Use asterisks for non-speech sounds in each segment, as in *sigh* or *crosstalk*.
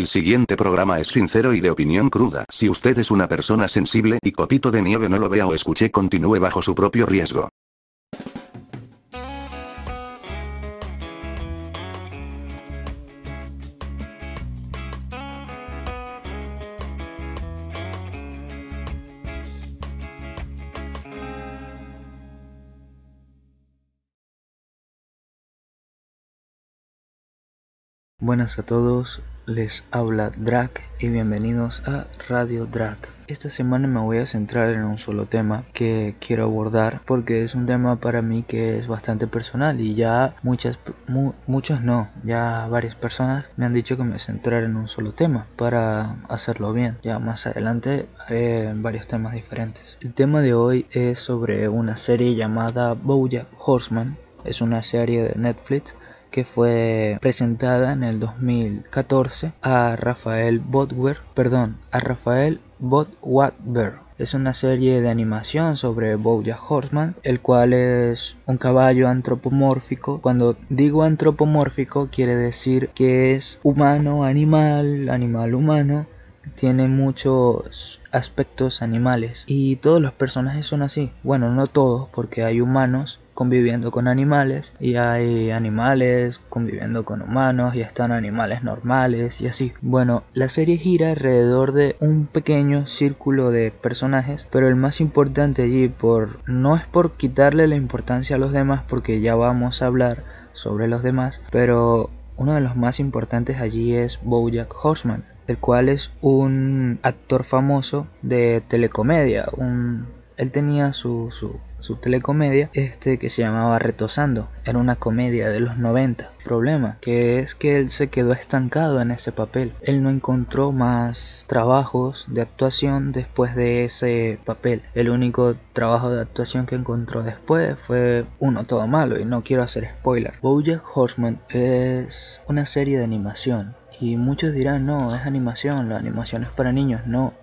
El siguiente programa es sincero y de opinión cruda. Si usted es una persona sensible y copito de nieve no lo vea o escuche, continúe bajo su propio riesgo. Buenas a todos, les habla Drac y bienvenidos a Radio Drac. Esta semana me voy a centrar en un solo tema que quiero abordar porque es un tema para mí que es bastante personal y ya muchas, muchas no, ya varias personas me han dicho que me centrar en un solo tema para hacerlo bien. Ya más adelante haré varios temas diferentes. El tema de hoy es sobre una serie llamada BoJack Horseman. Es una serie de Netflix que fue presentada en el 2014 a Rafael Botwer, perdón, a Rafael Botwadber. Es una serie de animación sobre Bojack Horseman, el cual es un caballo antropomórfico. Cuando digo antropomórfico quiere decir que es humano, animal, animal humano. Tiene muchos aspectos animales y todos los personajes son así. Bueno, no todos porque hay humanos conviviendo con animales y hay animales conviviendo con humanos y están animales normales y así. Bueno, la serie gira alrededor de un pequeño círculo de personajes, pero el más importante allí por no es por quitarle la importancia a los demás porque ya vamos a hablar sobre los demás, pero uno de los más importantes allí es Bojack Horseman, el cual es un actor famoso de telecomedia, un él tenía su, su, telecomedia este, que se llamaba Retosando. Era una comedia de los 90. Problema, que es que él se quedó estancado en ese papel. Él no encontró más trabajos de actuación después de ese papel. El único trabajo de actuación que encontró después fue uno todo malo y no quiero hacer spoiler. Bojack Horseman es una serie de animación. Y muchos dirán, no, es animación, la animación es para niños. No,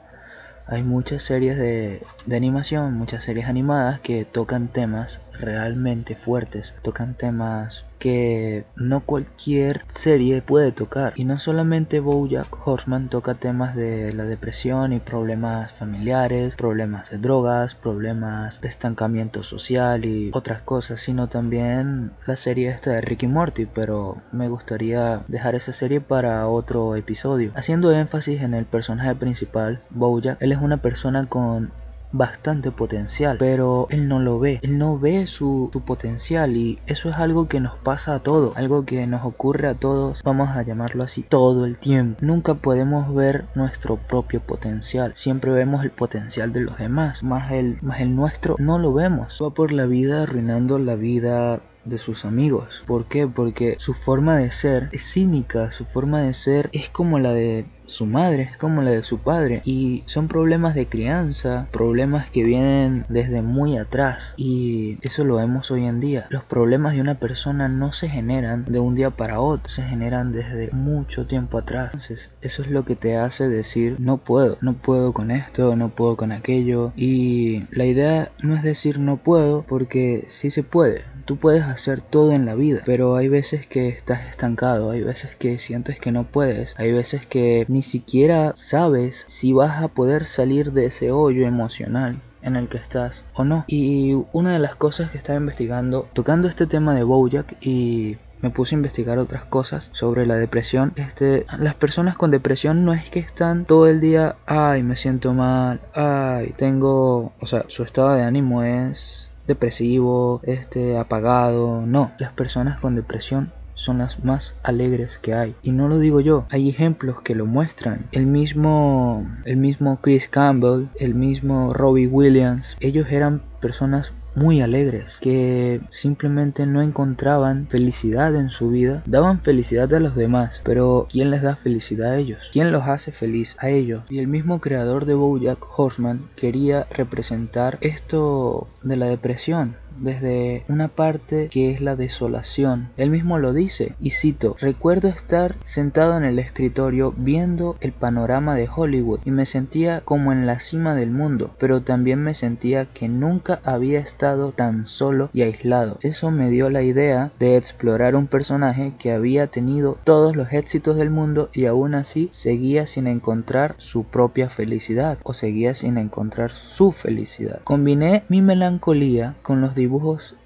hay muchas series de, animación, muchas series animadas que tocan temas realmente fuertes, tocan temas que no cualquier serie puede tocar. Y no solamente Bojack Horseman toca temas de la depresión y problemas familiares, problemas de drogas, problemas de estancamiento social y otras cosas, sino también la serie esta de Ricky Morty, pero me gustaría dejar esa serie para otro episodio. Haciendo énfasis en el personaje principal, Bojack, él es una persona con bastante potencial, pero él no lo ve, él no ve su, potencial y eso es algo que nos pasa a todos, algo que nos ocurre a todos, vamos a llamarlo así, todo el tiempo. Nunca podemos ver nuestro propio potencial, siempre vemos el potencial de los demás, más el, más el nuestro no lo vemos. Va por la vida arruinando la vida de sus amigos. ¿Por qué? Porque su forma de ser es cínica, su forma de ser es como la de su madre es como la de su padre y son problemas de crianza, problemas que vienen desde muy atrás y eso lo vemos hoy en día. Los problemas de una persona no se generan de un día para otro, se generan desde mucho tiempo atrás. Entonces, eso es lo que te hace decir no puedo, no puedo con esto, no puedo con aquello y la idea no es decir no puedo porque sí se puede. Tú puedes hacer todo en la vida, pero hay veces que estás estancado, hay veces que sientes que no puedes, hay veces que ni siquiera sabes si vas a poder salir de ese hoyo emocional en el que estás o no. Y una de las cosas que estaba investigando, tocando este tema de Bojack y me puse a investigar otras cosas sobre la depresión. Este, las personas con depresión no es que están todo el día, ay, me siento mal, ay, tengo, o sea, su estado de ánimo es depresivo, este, apagado. No, las personas con depresión son las más alegres que hay. Y no lo digo yo, hay ejemplos que lo muestran. El mismo, el mismo Chris Campbell, el mismo Robbie Williams, ellos eran personas muy alegres, que simplemente no encontraban felicidad en su vida, daban felicidad a los demás, pero ¿quién les da felicidad a ellos? ¿Quién los hace feliz a ellos? Y el mismo creador de Bojack Horseman quería representar esto de la depresión, desde una parte que es la desolación. Él mismo lo dice, y cito, recuerdo estar sentado en el escritorio viendo el panorama de Hollywood y me sentía como en la cima del mundo, pero también me sentía que nunca había estado tan solo y aislado. Eso me dio la idea de explorar un personaje que había tenido todos los éxitos del mundo y aún así seguía sin encontrar su propia felicidad o seguía sin encontrar su felicidad. Combiné mi melancolía con los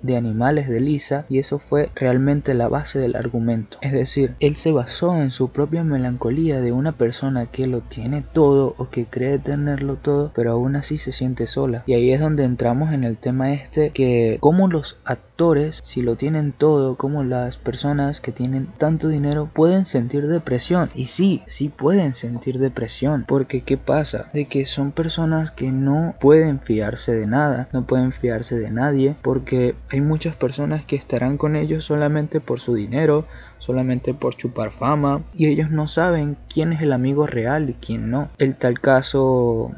de animales de Lisa y eso fue realmente la base del argumento. Es decir, él se basó en su propia melancolía de una persona que lo tiene todo o que cree tenerlo todo, pero aún así se siente sola. Y ahí es donde entramos en el tema este que como los actores, si lo tienen todo, como las personas que tienen tanto dinero pueden sentir depresión. Y sí, sí pueden sentir depresión, porque ¿qué pasa? De que son personas que no pueden fiarse de nada, no pueden fiarse de nadie, porque hay muchas personas que estarán con ellos solamente por su dinero, solamente por chupar fama, y ellos no saben quién es el amigo real y quién no. El tal caso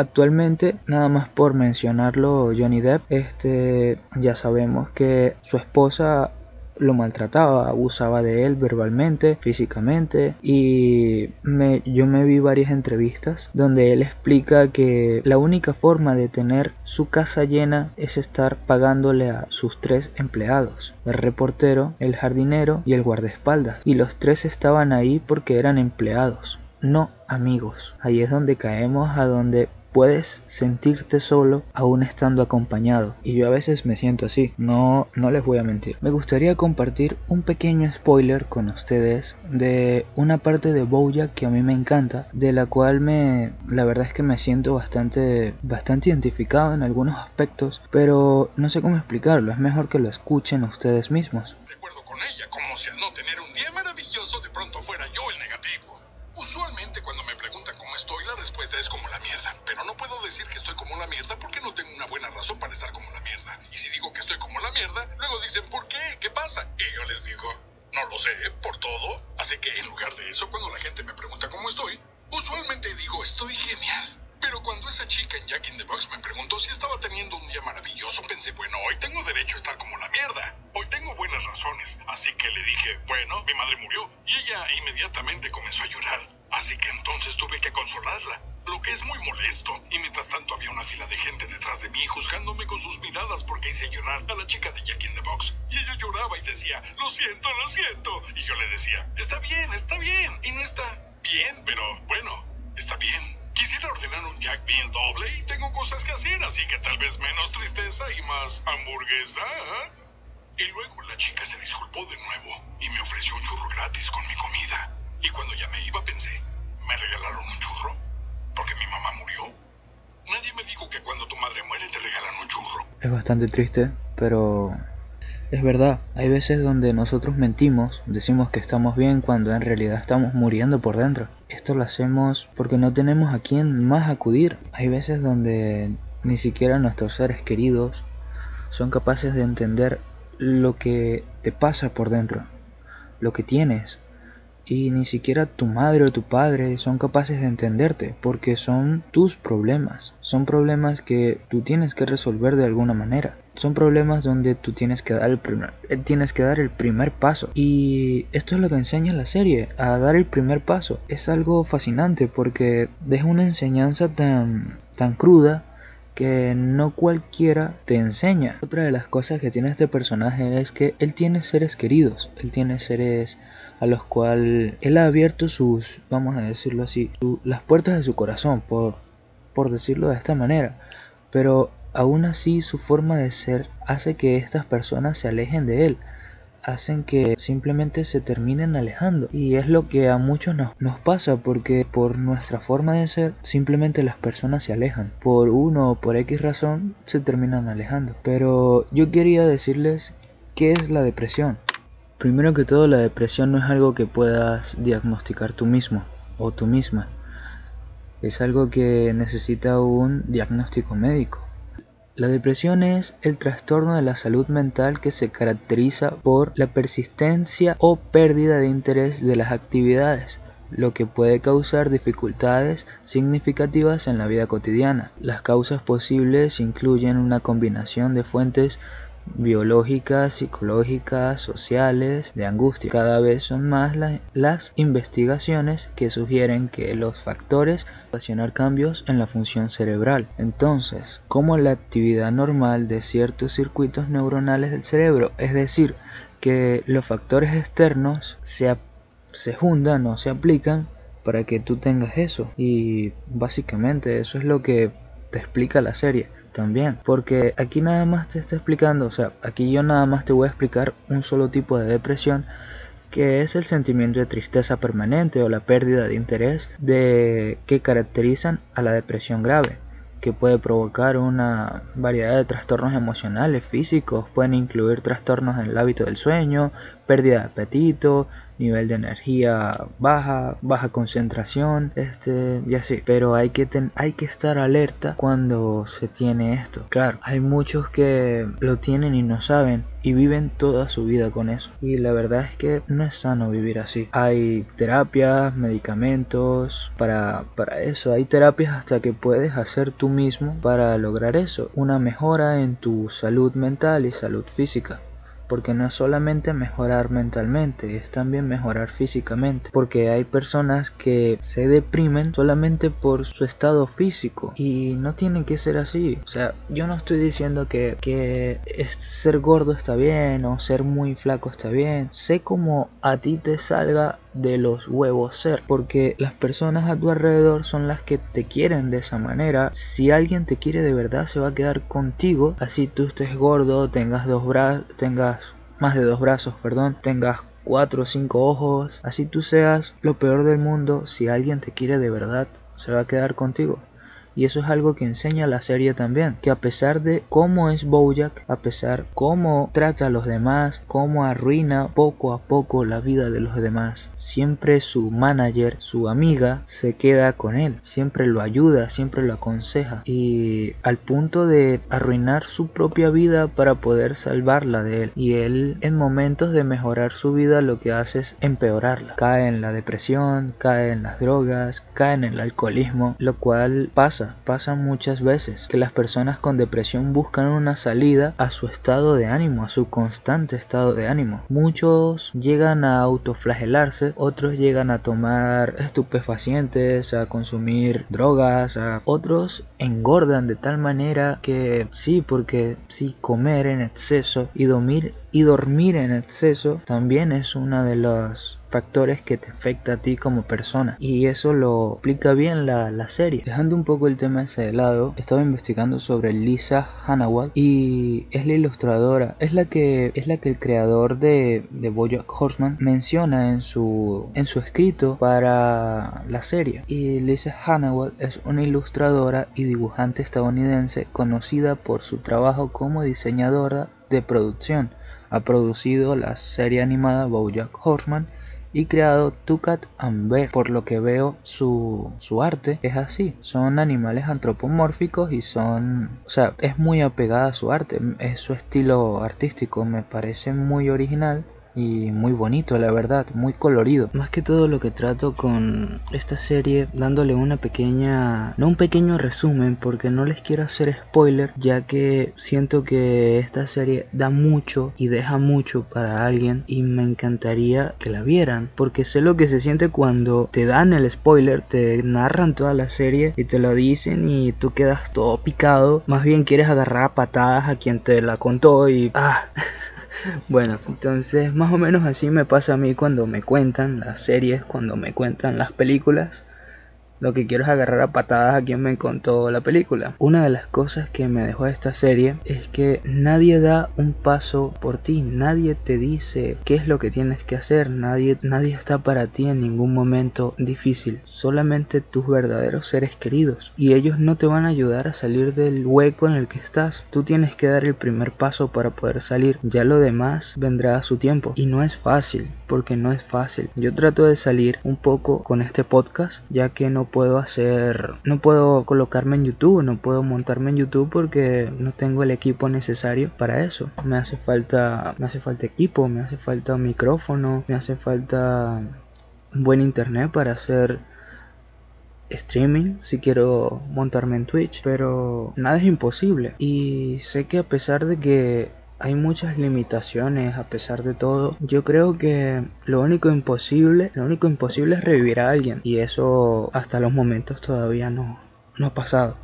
Actualmente, nada más por mencionarlo, Johnny Depp, este, ya sabemos que su esposa lo maltrataba, abusaba de él verbalmente, físicamente y me, yo me vi varias entrevistas donde él explica que la única forma de tener su casa llena es estar pagándole a sus tres empleados, el reportero, el jardinero y el guardaespaldas y los tres estaban ahí porque eran empleados no amigos. Ahí es donde caemos a donde puedes sentirte solo aún estando acompañado. Y yo a veces me siento así, no, no les voy a mentir. Me gustaría compartir un pequeño spoiler con ustedes de una parte de Bojack que a mí me encanta, de la cual me, la verdad es que me siento bastante, bastante identificado en algunos aspectos, pero no sé cómo explicarlo, es mejor que lo escuchen ustedes mismos. Recuerdo con ella como si al no tener un día maravilloso de pronto fuera yo el negativo. Usualmente cuando me preguntan respuesta es como la mierda. Pero no puedo decir que estoy como la mierda porque no tengo una buena razón para estar como la mierda. Y si digo que estoy como la mierda, luego dicen, ¿por qué? ¿Qué pasa? Y yo les digo, no lo sé, por todo. Así que en lugar de eso, cuando la gente me pregunta cómo estoy, usualmente digo, estoy genial. Pero cuando esa chica en Jack in the Box me preguntó si estaba teniendo un día maravilloso, pensé, bueno, hoy tengo derecho a estar como la mierda. Hoy tengo buenas razones. Así que le dije, bueno, mi madre murió. Y ella inmediatamente comenzó a llorar. Así que entonces tuve que consolarla. Lo que es muy molesto. Y mientras tanto había una fila de gente detrás de mí juzgándome con sus miradas porque hice llorar a la chica de Jack in the Box. Y ella lloraba y decía, lo siento, lo siento. Y yo le decía, está bien, está bien. Y no está bien, pero bueno, está bien. Quisiera ordenar un Jack bien doble y tengo cosas que hacer, así que tal vez menos tristeza y más hamburguesa. ¿eh? Y luego la chica se disculpó de nuevo y me ofreció un churro gratis con mi comida. Y cuando ya me iba pensé, ¿me regalaron un churro? ¿Porque mi mamá murió? Nadie me dijo que cuando tu madre muere te regalan un churro. Es bastante triste, pero es verdad, hay veces donde nosotros mentimos, decimos que estamos bien cuando en realidad estamos muriendo por dentro. Esto lo hacemos porque no tenemos a quién más acudir. Hay veces donde ni siquiera nuestros seres queridos son capaces de entender lo que te pasa por dentro, lo que tienes, y ni siquiera tu madre o tu padre son capaces de entenderte porque son tus problemas, son problemas que tú tienes que resolver de alguna manera. Son problemas donde tú tienes que dar el primer, eh, tienes que dar el primer paso. Y esto es lo que enseña la serie, a dar el primer paso. Es algo fascinante porque deja una enseñanza tan, tan cruda que no cualquiera te enseña. Otra de las cosas que tiene este personaje es que él tiene seres queridos, él tiene seres a los cuales él ha abierto sus, vamos a decirlo así, las puertas de su corazón, por, por decirlo de esta manera. Pero aún así su forma de ser hace que estas personas se alejen de él hacen que simplemente se terminen alejando. Y es lo que a muchos nos, nos pasa porque por nuestra forma de ser simplemente las personas se alejan. Por uno o por X razón se terminan alejando. Pero yo quería decirles qué es la depresión. Primero que todo la depresión no es algo que puedas diagnosticar tú mismo o tú misma. Es algo que necesita un diagnóstico médico. La depresión es el trastorno de la salud mental que se caracteriza por la persistencia o pérdida de interés de las actividades, lo que puede causar dificultades significativas en la vida cotidiana. Las causas posibles incluyen una combinación de fuentes biológicas, psicológicas, sociales, de angustia. Cada vez son más las investigaciones que sugieren que los factores ocasionar cambios en la función cerebral. Entonces, como la actividad normal de ciertos circuitos neuronales del cerebro, es decir, que los factores externos se, se juntan o se aplican para que tú tengas eso. Y básicamente eso es lo que te explica la serie también. Porque aquí nada más te está explicando, o sea, aquí yo nada más te voy a explicar un solo tipo de depresión que es el sentimiento de tristeza permanente o la pérdida de interés de que caracterizan a la depresión grave que puede provocar una variedad de trastornos emocionales, físicos, pueden incluir trastornos en el hábito del sueño, pérdida de apetito, nivel de energía baja, baja concentración, este y así. Pero hay que hay que estar alerta cuando se tiene esto. Claro, hay muchos que lo tienen y no saben y viven toda su vida con eso. Y la verdad es que no es sano vivir así. Hay terapias, medicamentos para, para eso. Hay terapias hasta que puedes hacer tú mismo para lograr eso. Una mejora en tu salud mental y salud física porque no es solamente mejorar mentalmente, es también mejorar físicamente, porque hay personas que se deprimen solamente por su estado físico y no tiene que ser así. O sea, yo no estoy diciendo que, que ser gordo está bien o ser muy flaco está bien. Sé cómo a ti te salga de los huevos ser porque las personas a tu alrededor son las que te quieren de esa manera si alguien te quiere de verdad se va a quedar contigo así tú estés gordo tengas dos brazos tengas más de dos brazos perdón tengas cuatro o cinco ojos así tú seas lo peor del mundo si alguien te quiere de verdad se va a quedar contigo y eso es algo que enseña la serie también, que a pesar de cómo es Bojack, a pesar cómo trata a los demás, cómo arruina poco a poco la vida de los demás, siempre su manager, su amiga, se queda con él, siempre lo ayuda, siempre lo aconseja y al punto de arruinar su propia vida para poder salvarla de él. Y él en momentos de mejorar su vida lo que hace es empeorarla. Cae en la depresión, cae en las drogas, cae en el alcoholismo, lo cual pasa pasa, muchas veces que las personas con depresión buscan una salida a su estado de ánimo, a su constante estado de ánimo. Muchos llegan a autoflagelarse, otros llegan a tomar estupefacientes, a consumir drogas, a otros engordan de tal manera que sí, porque sí, comer en exceso y dormir y dormir en exceso también es uno de los factores que te afecta a ti como persona. Y eso lo explica bien la, serie. Dejando un poco el tema ese de lado estaba investigando sobre Lisa Hanawalt y es la ilustradora es la que es la que el creador de, de Bojack Horseman menciona en su en su escrito para la serie. Y Lisa Hanawalt es una ilustradora y dibujante estadounidense conocida por su trabajo como diseñadora de producción. Ha producido la serie animada BoJack Horseman y creado Tucat and Bear. Por lo que veo, su, su, arte es así. Son animales antropomórficos y son... O sea, es muy apegada a su arte. Es su estilo artístico. Me parece muy original y muy bonito la verdad, muy colorido. Más que todo lo que trato con esta serie dándole una pequeña, no un pequeño resumen porque no les quiero hacer spoiler ya que siento que esta serie da mucho y deja mucho para alguien y me encantaría que la vieran porque sé lo que se siente cuando te dan el spoiler, te narran toda la serie y te lo dicen y tú quedas todo picado, más bien quieres agarrar patadas a quien te la contó y ah *laughs* Bueno, entonces más o menos así me pasa a mí cuando me cuentan las series, cuando me cuentan las películas. Lo que quiero es agarrar a patadas a quien me contó la película. Una de las cosas que me dejó esta serie es que nadie da un paso por ti, nadie te dice qué es lo que tienes que hacer, nadie, nadie está para ti en ningún momento difícil, solamente tus verdaderos seres queridos. Y ellos no te van a ayudar a salir del hueco en el que estás. Tú tienes que dar el primer paso para poder salir, ya lo demás vendrá a su tiempo. Y no es fácil, porque no es fácil. Yo trato de salir un poco con este podcast, ya que no puedo hacer, no puedo colocarme en YouTube, no puedo montarme en YouTube porque no tengo el equipo necesario para eso. Me hace falta, me hace falta equipo, me hace falta un micrófono, me hace falta un buen internet para hacer streaming si quiero montarme en Twitch, pero nada es imposible. Y sé que a pesar de que hay muchas limitaciones a pesar de todo. Yo creo que lo único imposible, lo único imposible es revivir a alguien y eso hasta los momentos todavía no, no ha pasado.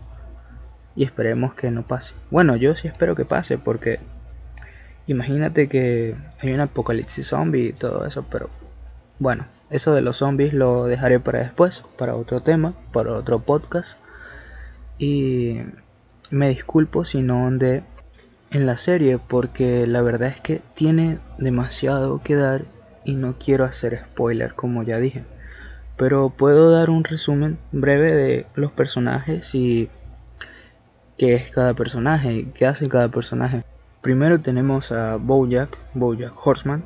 Y esperemos que no pase. Bueno, yo sí espero que pase porque imagínate que hay un apocalipsis zombie y todo eso, pero bueno, eso de los zombies lo dejaré para después, para otro tema, para otro podcast. Y me disculpo si no andé en la serie porque la verdad es que tiene demasiado que dar y no quiero hacer spoiler como ya dije. Pero puedo dar un resumen breve de los personajes y qué es cada personaje, qué hace cada personaje. Primero tenemos a Bojack, Bojack Horseman,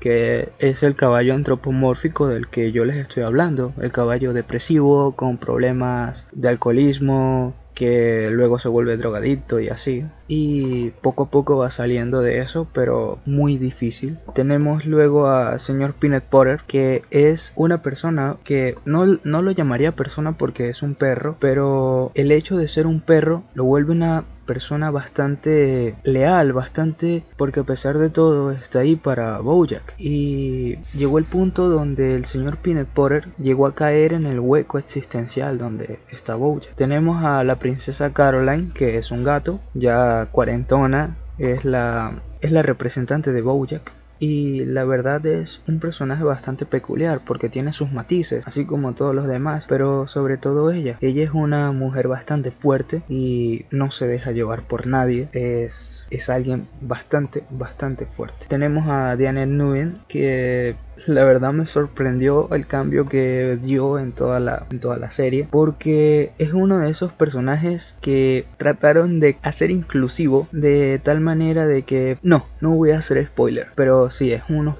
que es el caballo antropomórfico del que yo les estoy hablando, el caballo depresivo con problemas de alcoholismo, que luego se vuelve drogadicto y así. Y poco a poco va saliendo de eso, pero muy difícil. Tenemos luego a señor Peanut Potter, que es una persona que no, no lo llamaría persona porque es un perro, pero el hecho de ser un perro lo vuelve una persona bastante leal, bastante porque a pesar de todo está ahí para Bojack. Y llegó el punto donde el señor Peanut Potter llegó a caer en el hueco existencial donde está Bojack. Tenemos a la princesa Caroline, que es un gato, ya cuarentona, es la, es la representante de Bojack y la verdad es un personaje bastante peculiar porque tiene sus matices, así como todos los demás, pero sobre todo ella. Ella es una mujer bastante fuerte y no se deja llevar por nadie, es, es alguien bastante, bastante fuerte. Tenemos a Diane Nguyen que la verdad me sorprendió el cambio que dio en toda la, en toda la serie porque es uno de esos personajes que trataron de hacer inclusivo de tal manera de que no, no voy a hacer spoiler, pero sí es, uno,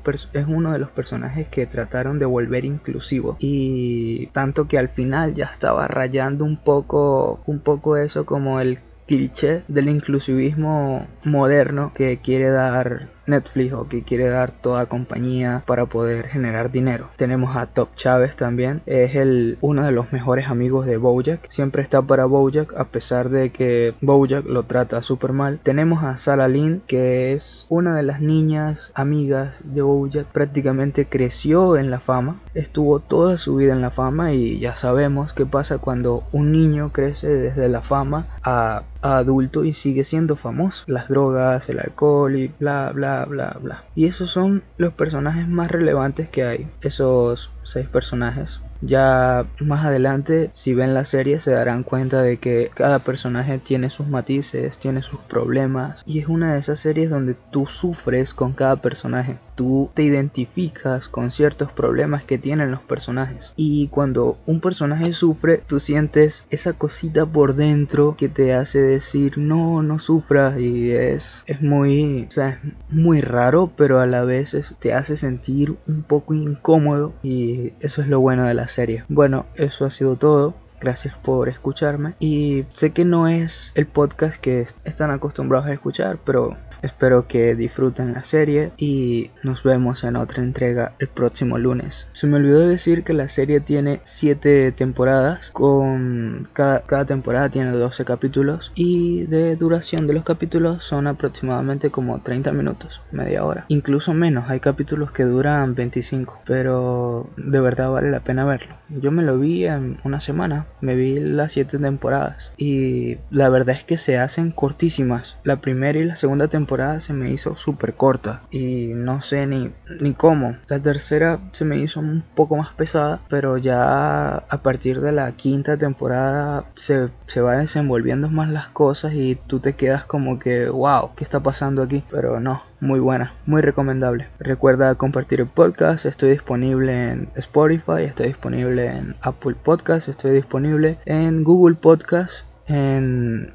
de los personajes que trataron de volver inclusivo. Y tanto que al final ya estaba rayando un poco un poco eso como el cliché del inclusivismo moderno que quiere dar Netflix o que quiere dar toda compañía para poder generar dinero. Tenemos a Top Chávez también, es el uno de los mejores amigos de Bojack, siempre está para Bojack a pesar de que Bojack lo trata súper mal. Tenemos a Sarah Lynn que es una de las niñas amigas de Bojack, prácticamente creció en la fama, estuvo toda su vida en la fama y ya sabemos qué pasa cuando un niño crece desde la fama a adulto y sigue siendo famoso. Las drogas, el alcohol y bla bla bla bla. Y esos son los personajes más relevantes que hay. Esos seis personajes ya más adelante, si ven la serie, se darán cuenta de que cada personaje tiene sus matices, tiene sus problemas. Y es una de esas series donde tú sufres con cada personaje. Tú te identificas con ciertos problemas que tienen los personajes. Y cuando un personaje sufre, tú sientes esa cosita por dentro que te hace decir, no, no sufras. Y es, es muy, o sea, es muy raro, pero a la vez te hace sentir un poco incómodo. Y eso es lo bueno de la serie. Bueno, eso ha sido todo. Gracias por escucharme. Y sé que no es el podcast que están acostumbrados a escuchar, pero Espero que disfruten la serie y nos vemos en otra entrega el próximo lunes. Se me olvidó decir que la serie tiene 7 temporadas, con cada, temporada tiene 12 capítulos y de duración de los capítulos son aproximadamente como 30 minutos, media hora. Incluso menos, hay capítulos que duran 25, pero de verdad vale la pena verlo. Yo me lo vi en una semana, me vi las 7 temporadas y la verdad es que se hacen cortísimas. La primera y la segunda temporada se me hizo súper corta y no sé ni, ni cómo. La tercera se me hizo un poco más pesada, pero ya a partir de la quinta temporada se, se va desenvolviendo más las cosas y tú te quedas como que, wow, ¿qué está pasando aquí? Pero no, muy buena, muy recomendable. Recuerda compartir el podcast, estoy disponible en Spotify, estoy disponible en Apple Podcast, estoy disponible en Google Podcast en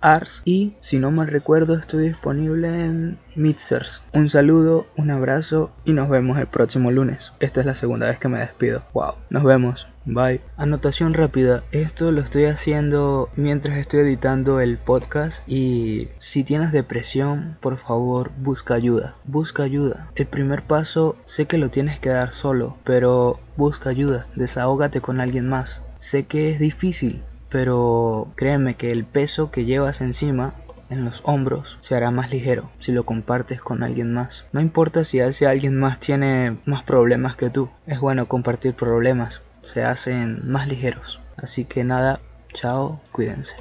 Arts y si no mal recuerdo estoy disponible en Mixers. Un saludo, un abrazo y nos vemos el próximo lunes. Esta es la segunda vez que me despido. Wow, nos vemos. Bye. Anotación rápida. Esto lo estoy haciendo mientras estoy editando el podcast y si tienes depresión, por favor, busca ayuda. Busca ayuda. El primer paso sé que lo tienes que dar solo, pero busca ayuda. Desahógate con alguien más. Sé que es difícil, pero créeme que el peso que llevas encima en los hombros se hará más ligero si lo compartes con alguien más. No importa si ese alguien más tiene más problemas que tú, es bueno compartir problemas, se hacen más ligeros. Así que nada, chao, cuídense.